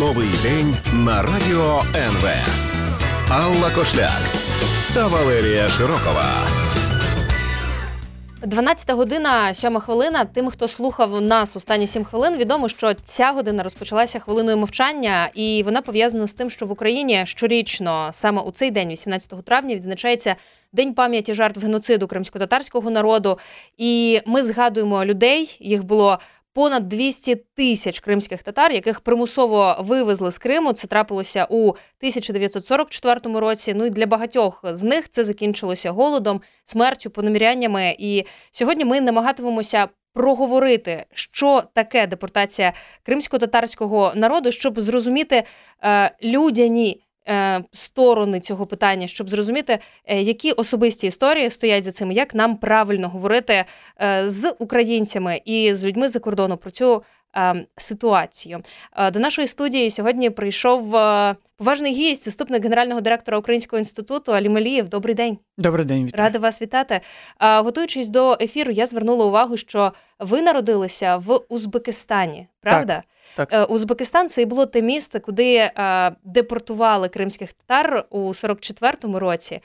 Новий день на радіо НВ. Алла Кошляк та Валерія Широкова. 12 година, 7 хвилина. Тим, хто слухав нас останні 7 хвилин, відомо, що ця година розпочалася хвилиною мовчання, і вона пов'язана з тим, що в Україні щорічно, саме у цей день, 18 травня, відзначається День пам'яті жертв геноциду кримсько-татарського народу. І ми згадуємо людей. Їх було понад 200 тисяч кримських татар, яких примусово вивезли з Криму. Це трапилося у 1944 році. Ну і для багатьох з них це закінчилося голодом, смертю, понаміряннями. І сьогодні ми намагатимемося. Проговорити, що таке депортація кримсько-татарського народу, щоб зрозуміти е, людяні сторони цього питання, щоб зрозуміти, е, які особисті історії стоять за цим, як нам правильно говорити е, з українцями і з людьми за кордону про цю ситуацію. До нашої студії сьогодні прийшов поважний гість, заступник генерального директора Українського інституту Алі Малієв. Добрий день. Добрий день, вітаю. рада вас вітати. Готуючись до ефіру, я звернула увагу, що ви народилися в Узбекистані, правда? Так. Так. Е, Узбекистан це і було те місце, куди е, депортували кримських татар у 44-му році.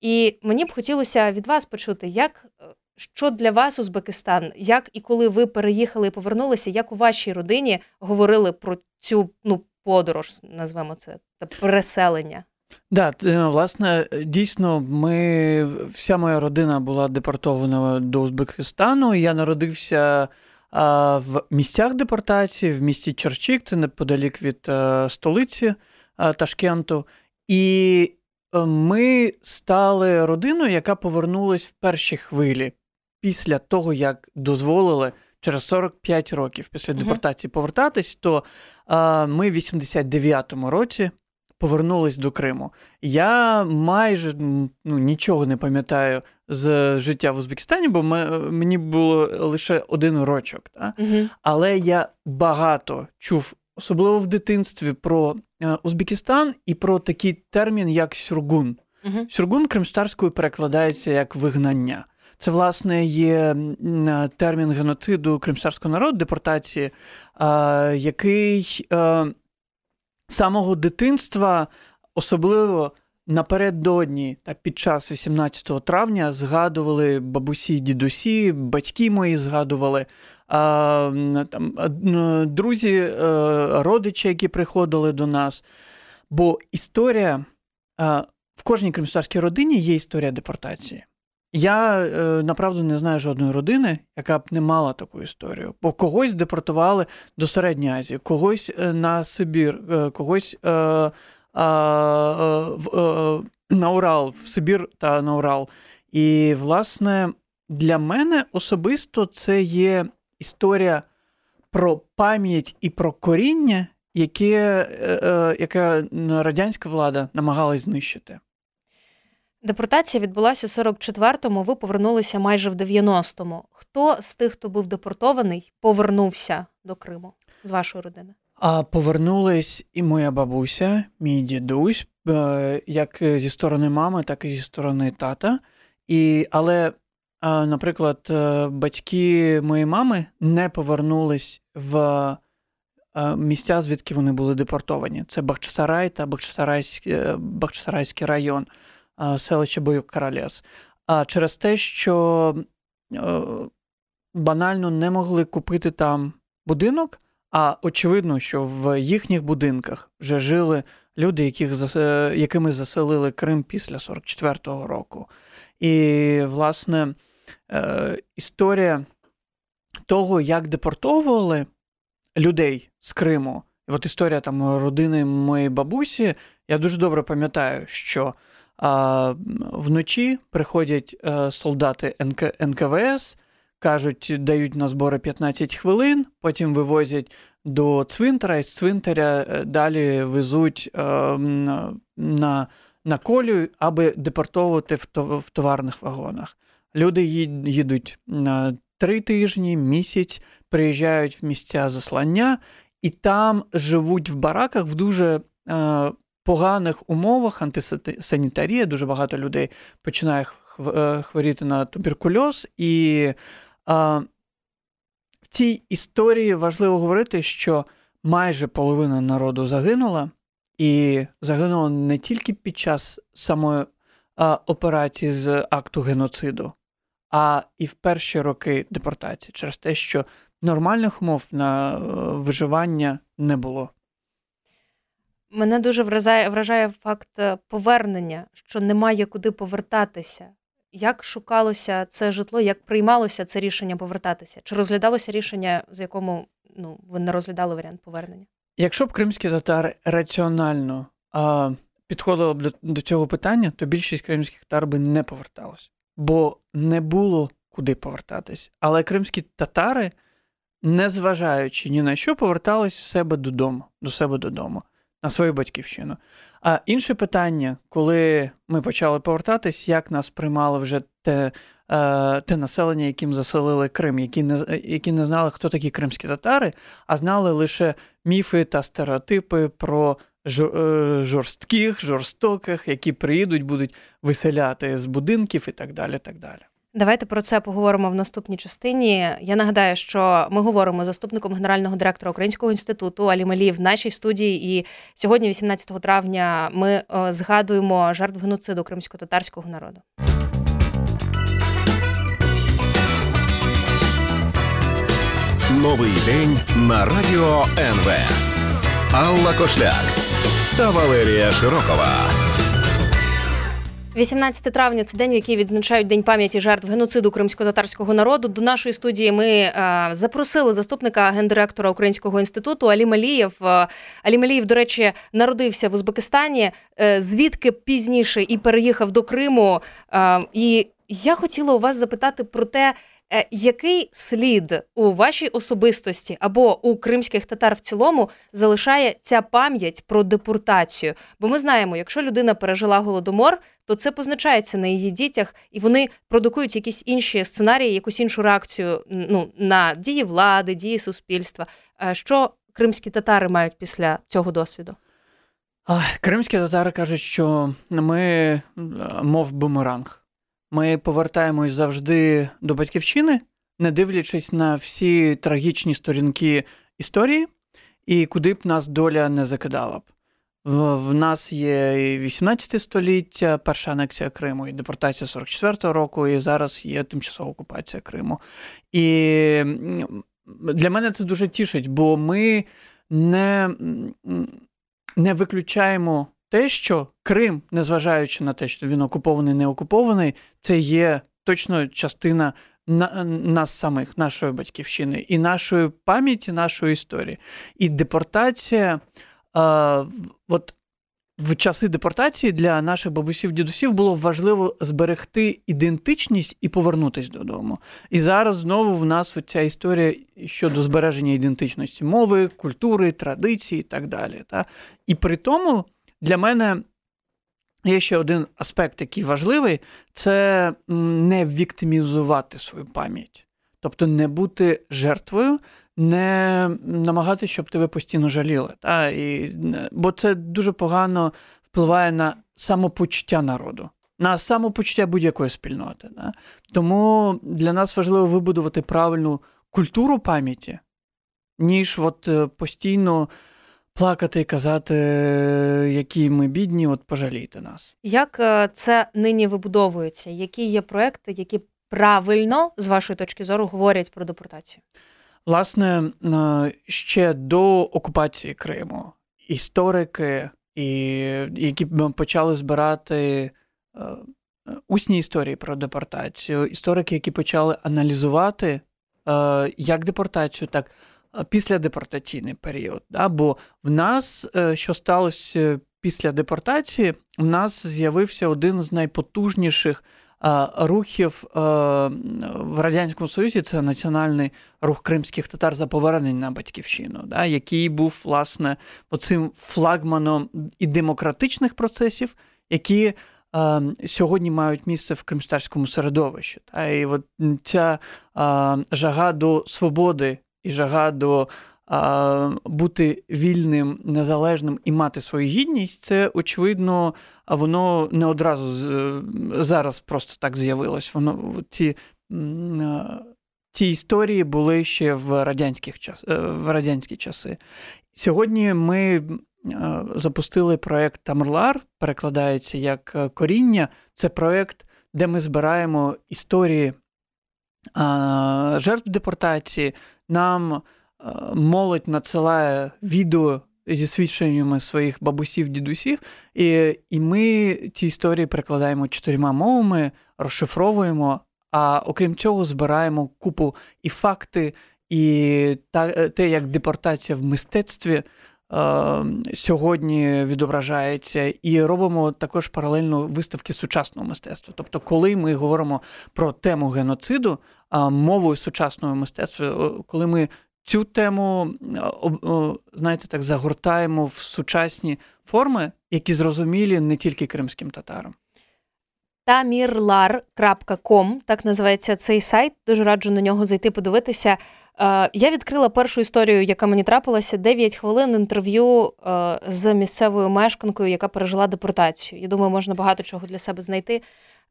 І мені б хотілося від вас почути, як е, що для вас Узбекистан, як і коли ви переїхали і повернулися, як у вашій родині говорили про цю ну подорож, назвемо це та переселення? Да, власне, дійсно, ми вся моя родина була депортована до Узбекистану. Я народився в місцях депортації, в місті Черчик, це неподалік від е, столиці е, Ташкенту. І е, ми стали родиною, яка повернулась в перші хвилі після того, як дозволили. Через 45 років після депортації повертатись, то а, ми в 89-му році повернулись до Криму. Я майже ну, нічого не пам'ятаю з життя в Узбекистані, бо мені було лише один рочок. Та? Угу. Але я багато чув, особливо в дитинстві, про е, Узбекистан і про такий термін, як сюргун. Угу. Сюргун кримстарською перекладається як вигнання. Це, власне, є термін геноциду кримстарського народу, депортації, який е, самого дитинства, особливо напередодні та під час 18 травня згадували бабусі, дідусі, батьки мої згадували. А, там, Друзі, е, родичі, які приходили до нас. Бо історія в кожній кримстарській родині є історія депортації. Я е, направду не знаю жодної родини, яка б не мала таку історію. Бо когось депортували до Середньої Азії, когось е, на Сибір, когось на Урал, в Сибір та на Урал. І, власне, для мене особисто це є історія про пам'ять і про коріння, яке, е, е, яке радянська влада намагалась знищити. Депортація відбулася у 44-му, ви повернулися майже в 90-му. Хто з тих, хто був депортований, повернувся до Криму з вашої родини? А повернулись і моя бабуся, мій дідусь, е, як зі сторони мами, так і зі сторони тата. І, Але, наприклад, е, батьки моєї мами не повернулись в е, місця, звідки вони були депортовані. Це Бахчисарай та Бахчисарайський район, селище Бойок-Каралєс. А через те, що банально не могли купити там будинок. А очевидно, що в їхніх будинках вже жили люди, яких, якими заселили Крим після 44-го року. І, власне, е, історія того, як депортовували людей з Криму, от історія там родини моєї бабусі, я дуже добре пам'ятаю, що а, вночі приходять е, солдати НК, НКВС кажуть, дають на збори 15 хвилин, потім вивозять до цвинтара, і з цвинтаря е, далі везуть е, на на колію, аби депортовувати в, товарних вагонах. Люди їдуть на три тижні, місяць, приїжджають в місця заслання і там живуть в бараках в дуже поганих умовах, антисанітарія, дуже багато людей починає е, хворіти на туберкульоз. і в цій історії важливо говорити, що майже половина народу загинула, і загинула не тільки під час самої а, операції з акту геноциду, а і в перші роки депортації, через те, що нормальних умов на е, виживання не було. Мене дуже вражає, вражає факт е, повернення, що немає куди повертатися. Як шукалося це житло, як приймалося це рішення повертатися? Чи розглядалося рішення, з якому ну, ви не розглядали варіант повернення? Якщо б кримські татари раціонально а, підходили б до, до цього питання, то більшість кримських татар би не поверталася, бо не було куди повертатись. Але кримські татари, незважаючи ні на що, повертались в себе додому, до себе додому, на свою батьківщину. А інше питання, коли ми почали повертатись, як нас приймало вже те, е, те населення, яким заселили Крим, які не, які не знали, хто такі кримські татари, а знали лише міфи та стереотипи про е, жорстких, жорстоких, які приїдуть, будуть виселяти з будинків і так далі. так далі. Давайте про це поговоримо в наступній частині. Я нагадаю, що ми говоримо з заступником генерального директора Українського інституту Алі Малі в нашій студії. І сьогодні, 18 травня, ми е, згадуємо жертв геноциду кримсько-татарського народу. Новий день на радіо НВ. Алла Кошляк та Валерія Широкова. 18 травня це день, в який відзначають День пам'яті жертв геноциду кримсько-татарського народу. До нашої студії ми е, запросили заступника гендиректора Українського інституту Алі Малієв. Е, Алі Малієв, до речі, народився в Узбекистані, е, звідки пізніше і переїхав до Криму. І я хотіла у вас запитати про те, який слід у вашій особистості або у кримських татар в цілому залишає ця пам'ять про депортацію? Бо ми знаємо, якщо людина пережила голодомор, то це позначається на її дітях, і вони продукують якісь інші сценарії, якусь іншу реакцію ну, на дії влади, дії суспільства. Е, Що кримські татари мають після цього досвіду? Кримські татари кажуть, що ми, е, мов бумеранг, ми повертаємось завжди до батьківщини, не дивлячись на всі трагічні сторінки історії, і куди б нас доля не закидала б. В, нас є і 18 століття, перша анексія Криму, і депортація 44-го року, і зараз є тимчасова окупація Криму. І для мене це дуже тішить, бо ми не, не виключаємо те, що Крим, незважаючи на те, що він окупований, не окупований, це є точно частина на, нас самих, нашої батьківщини, і нашої пам'яті, нашої історії. І депортація, а, от в часи депортації для наших бабусів дідусів було важливо зберегти ідентичність і повернутися додому. І зараз знову в нас ця історія щодо збереження ідентичності мови, культури, традиції і так далі. Та? І при тому для мене є ще один аспект, який важливий: це не віктимізувати свою пам'ять. Тобто не бути жертвою, не намагатися, щоб тебе постійно жаліли. Та? І, Бо це дуже погано впливає на самопочуття народу, на самопочуття будь-якої спільноти. Та? Тому для нас важливо вибудувати правильну культуру пам'яті, ніж от е, постійно плакати і казати, які ми бідні, от пожалійте нас. Як е, це нині вибудовується? Які є проекти, які правильно, з вашої точки зору, говорять про депортацію? Власне, е, ще до окупації Криму історики, і, які почали збирати е, усні історії про депортацію, історики, які почали аналізувати як депортацію, так післядепортаційний період. Да? Бо в нас, що сталося після депортації, в нас з'явився один з найпотужніших рухів в Радянському Союзі це національний рух кримських татар за повернення на батьківщину, да, який був, власне, оцим флагманом і демократичних процесів, які сьогодні мають місце в кримстарському середовищі. Та, І от ця жага до свободи і жага до а, бути вільним, незалежним і мати свою гідність, це очевидно, а воно не одразу зараз просто так з'явилось. Воно ці ці історії були ще в радянських час, е, в радянські часи. Сьогодні ми е, запустили проект Тамрлар, перекладається як е, коріння. Це проект, де ми збираємо історії жертв депортації. Нам е, молодь надсилає відео зі свідченнями своїх бабусів, дідусів, і, і ми ці історії перекладаємо чотирма мовами, розшифровуємо. А окрім цього, збираємо купу і факти, і та, те, як депортація в мистецтві е, сьогодні відображається, і робимо також паралельно виставки сучасного мистецтва. Тобто, коли ми говоримо про тему геноциду, мовою сучасного мистецтва, коли ми цю тему е, знаєте, так загортаємо в сучасні форми, які зрозумілі не тільки кримським татарам. Tamirlar.com, так називається цей сайт. Дуже раджу на нього зайти подивитися. Е, Я відкрила першу історію, яка мені трапилася: 9 хвилин інтерв'ю е, з місцевою мешканкою, яка пережила депортацію. Я думаю, можна багато чого для себе знайти.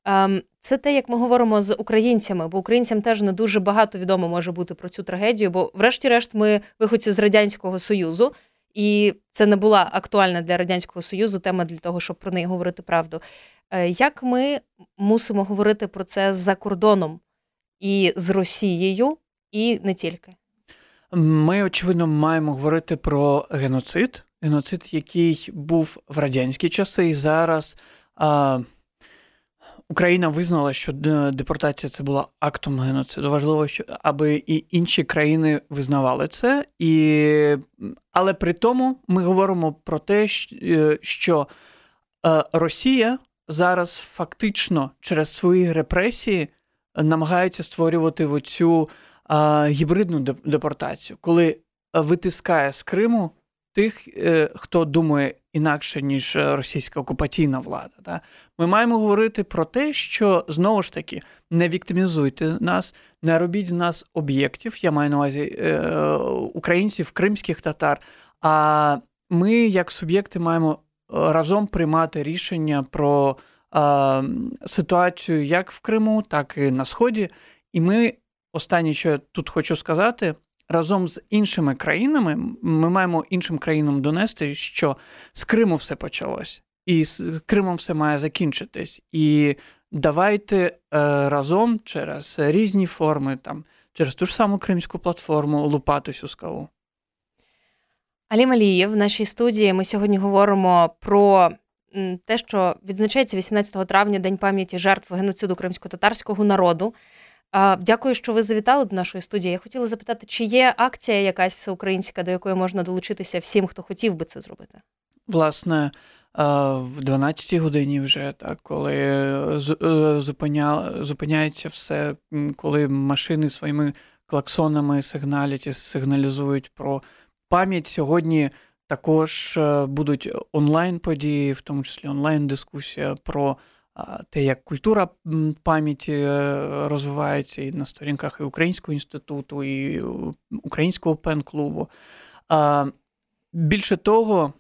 Ем, Це те, як ми говоримо з українцями, бо українцям теж не дуже багато відомо може бути про цю трагедію. Бо, врешті-решт, ми виходці з радянського союзу, і це не була актуальна для радянського союзу тема для того, щоб про неї говорити правду. Е, Як ми мусимо говорити про це за кордоном і з Росією, і не тільки? Ми, очевидно, маємо говорити про геноцид. Геноцид, який був в радянські часи, і зараз а, Україна визнала, що депортація це була актом геноциду. Важливо, що аби і інші країни визнавали це. І... Але при тому ми говоримо про те, е, що е, Росія зараз фактично через свої репресії намагається створювати оцю а, гібридну депортацію, коли витискає з Криму тих, е, хто думає інакше, ніж е, російська окупаційна влада. Та? Ми маємо говорити про те, що знову ж таки не віктимізуйте нас, не робіть з нас об'єктів, я маю на увазі е, українців, кримських татар. А ми, як суб'єкти, маємо е, разом приймати рішення про е, ситуацію як в Криму, так і на Сході. І ми, останнє, що я тут хочу сказати, разом з іншими країнами, ми маємо іншим країнам донести, що з Криму все почалось, і з Кримом все має закінчитись. І давайте е, разом через різні форми, там, через ту ж саму кримську платформу лупати цю скалу. Алім Алієв в нашій студії. Ми сьогодні говоримо про те, що відзначається 18 травня День пам'яті жертв геноциду кримсько-татарського народу. Дякую, що ви завітали до нашої студії. Я хотіла запитати, чи є акція якась всеукраїнська, до якої можна долучитися всім, хто хотів би це зробити? Власне, е, в 12-й годині вже, так, коли з- е, зупиня, зупиняється все, коли машини своїми клаксонами сигналять і сигналізують про пам'ять. Сьогодні також е, будуть онлайн-події, в тому числі онлайн-дискусія про те, як культура пам'яті е, розвивається і на сторінках і Українського інституту, і Українського пен-клубу. Більше того,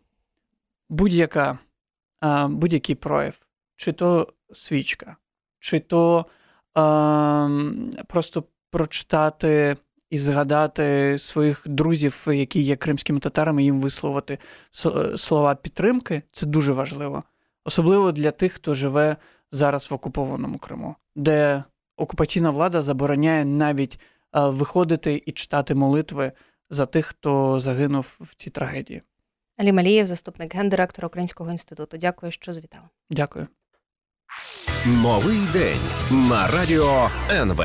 будь-яка, будь-який прояв, чи то свічка, чи то просто прочитати і згадати своїх друзів, які є кримськими татарами, їм висловити слова підтримки, це дуже важливо. Особливо для тих, хто живе зараз в окупованому Криму, де окупаційна влада забороняє навіть виходити і читати молитви за тих, хто загинув в цій трагедії. Алім Алієв, заступник гендиректора Українського інституту. Дякую, що завітали. Дякую. Новий день на радіо НВ.